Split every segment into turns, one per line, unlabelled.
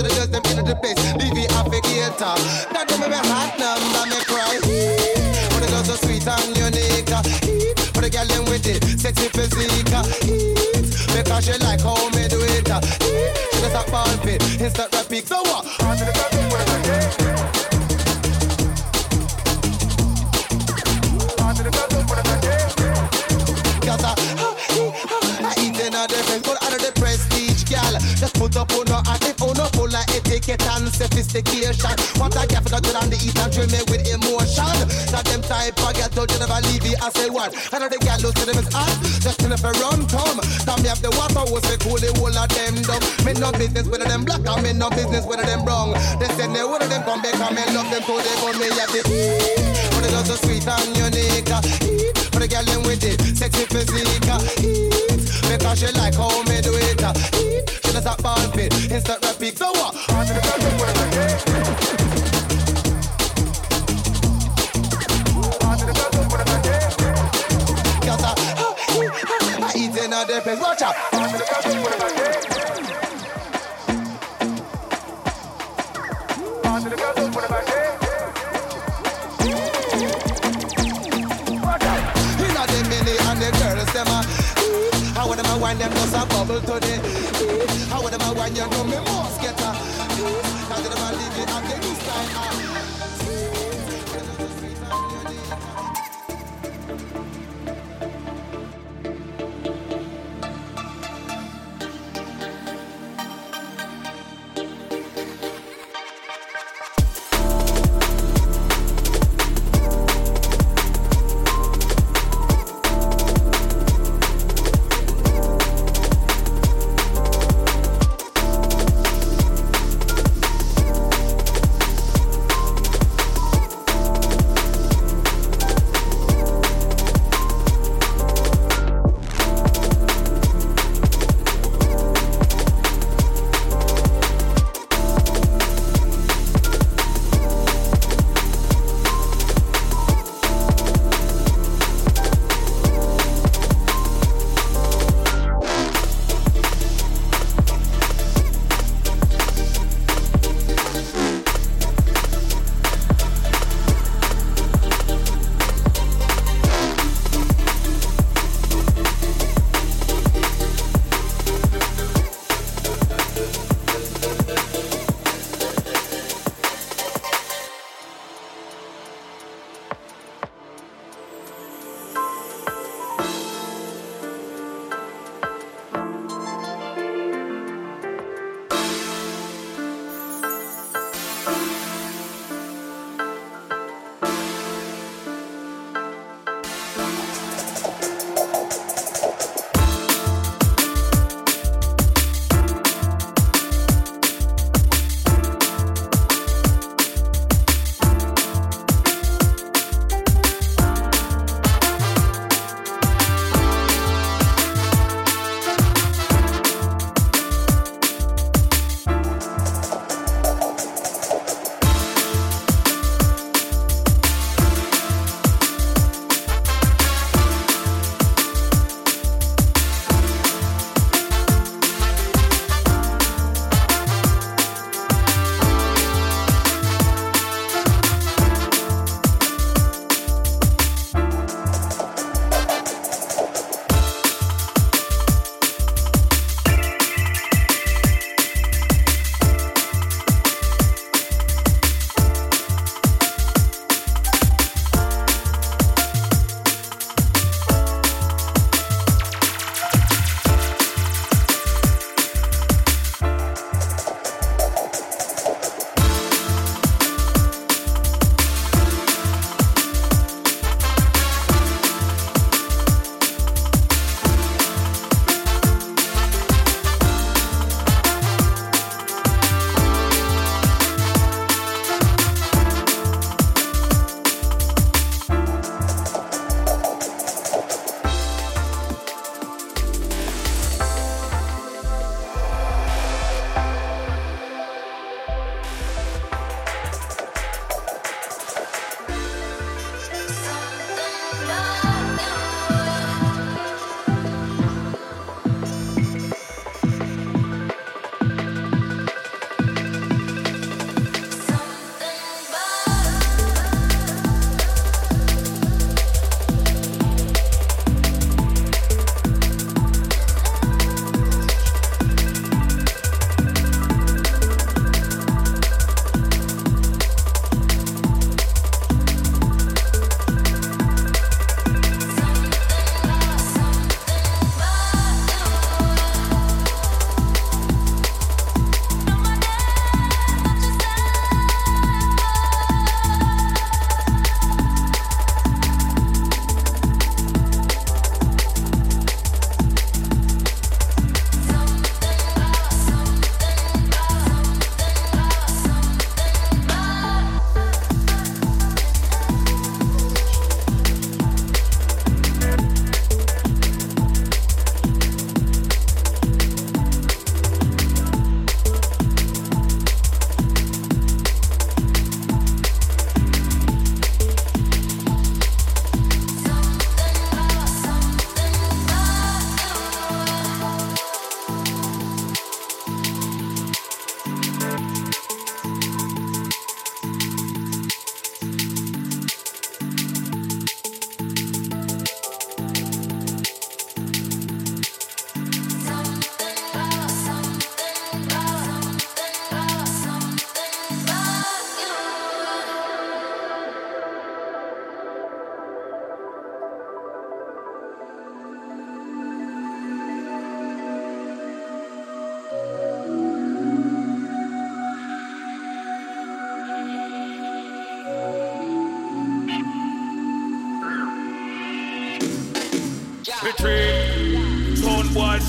How the
girls them in the place? It applicator. Now do me hot number me cry. For the girls so sweet and unique. For the girl them with it sexy physique. Because she like how me do it. She just a ball fit, instant repeat. So what? Sophistication. What I get for good on the eat and me with emotion. That them type of get told you never leave it, I say what? I know the gal lose to them is hot. Just a run come. Come me have the water was say cool the whole of them dumb. Me no business with them black and me no business with them brown. They send the one of them come back and me love them so they go me have the For the girls so sweet and unique. For the girl them with it sexy physique. Because she like how me do it. She does that ball fit, instant repeat. So what? Eat in Watch out. Inna the mini and the girls them a How would them a wine them just a bubble to the How would them a wine you know me must get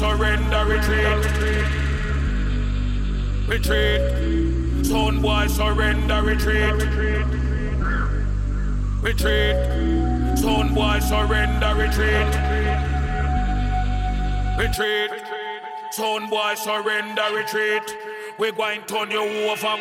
surrender, retreat. Retreat. Son boy, surrender, retreat. Retreat. Son boy, surrender, retreat. Retreat. Son boy, surrender, retreat. We're going to turn you over.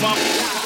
up.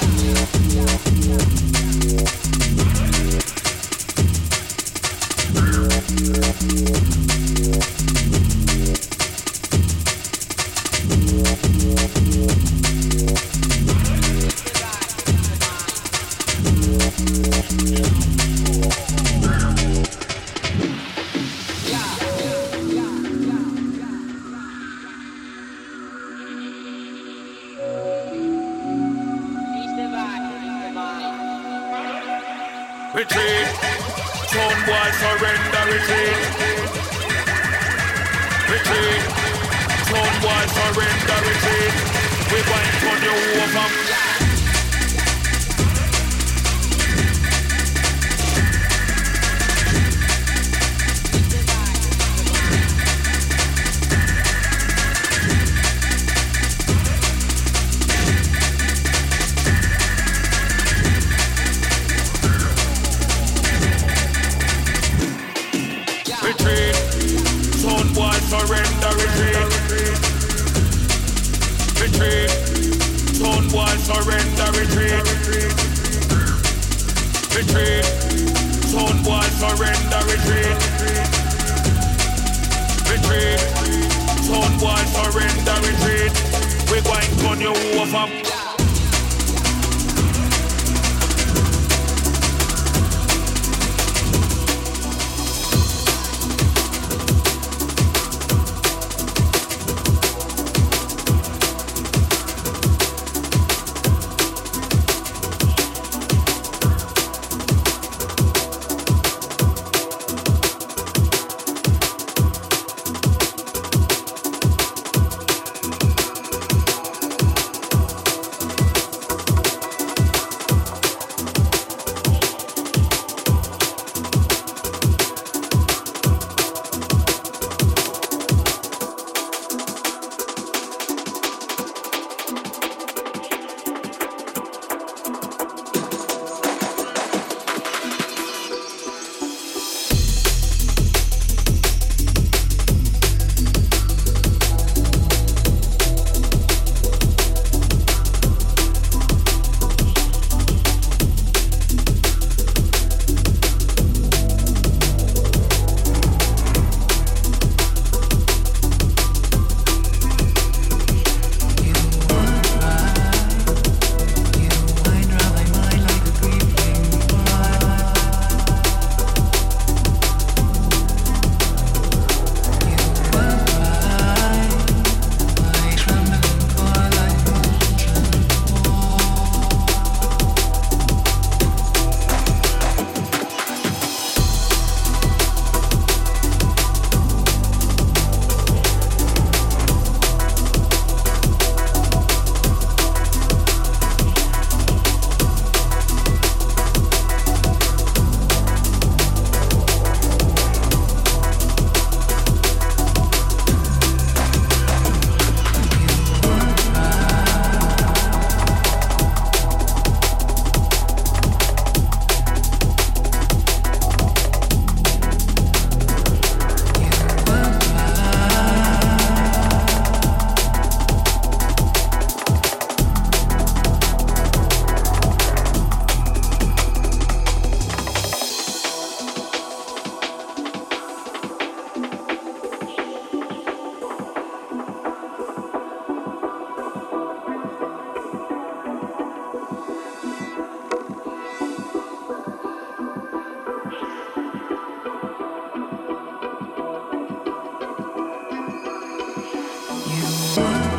Star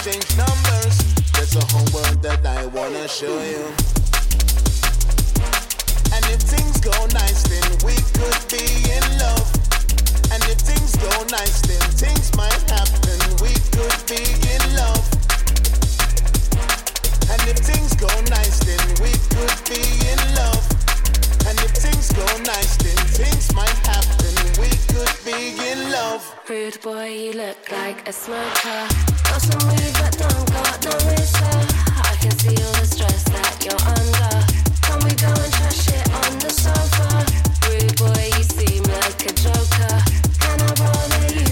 think numbers. There's a whole world that I wanna show you. And if things go nice, then we could be in love. And if things go nice, then things might happen. We could be in love. And if things go nice, then we could be in love. And if things go nice, then things might happen. We could be in love. Boy, you
look like a smoker. Got some weed, but no. I can see all the stress that you're under. Can we go and trash it on the
sofa? Rude boy, you seem like a joker. Can I bother you?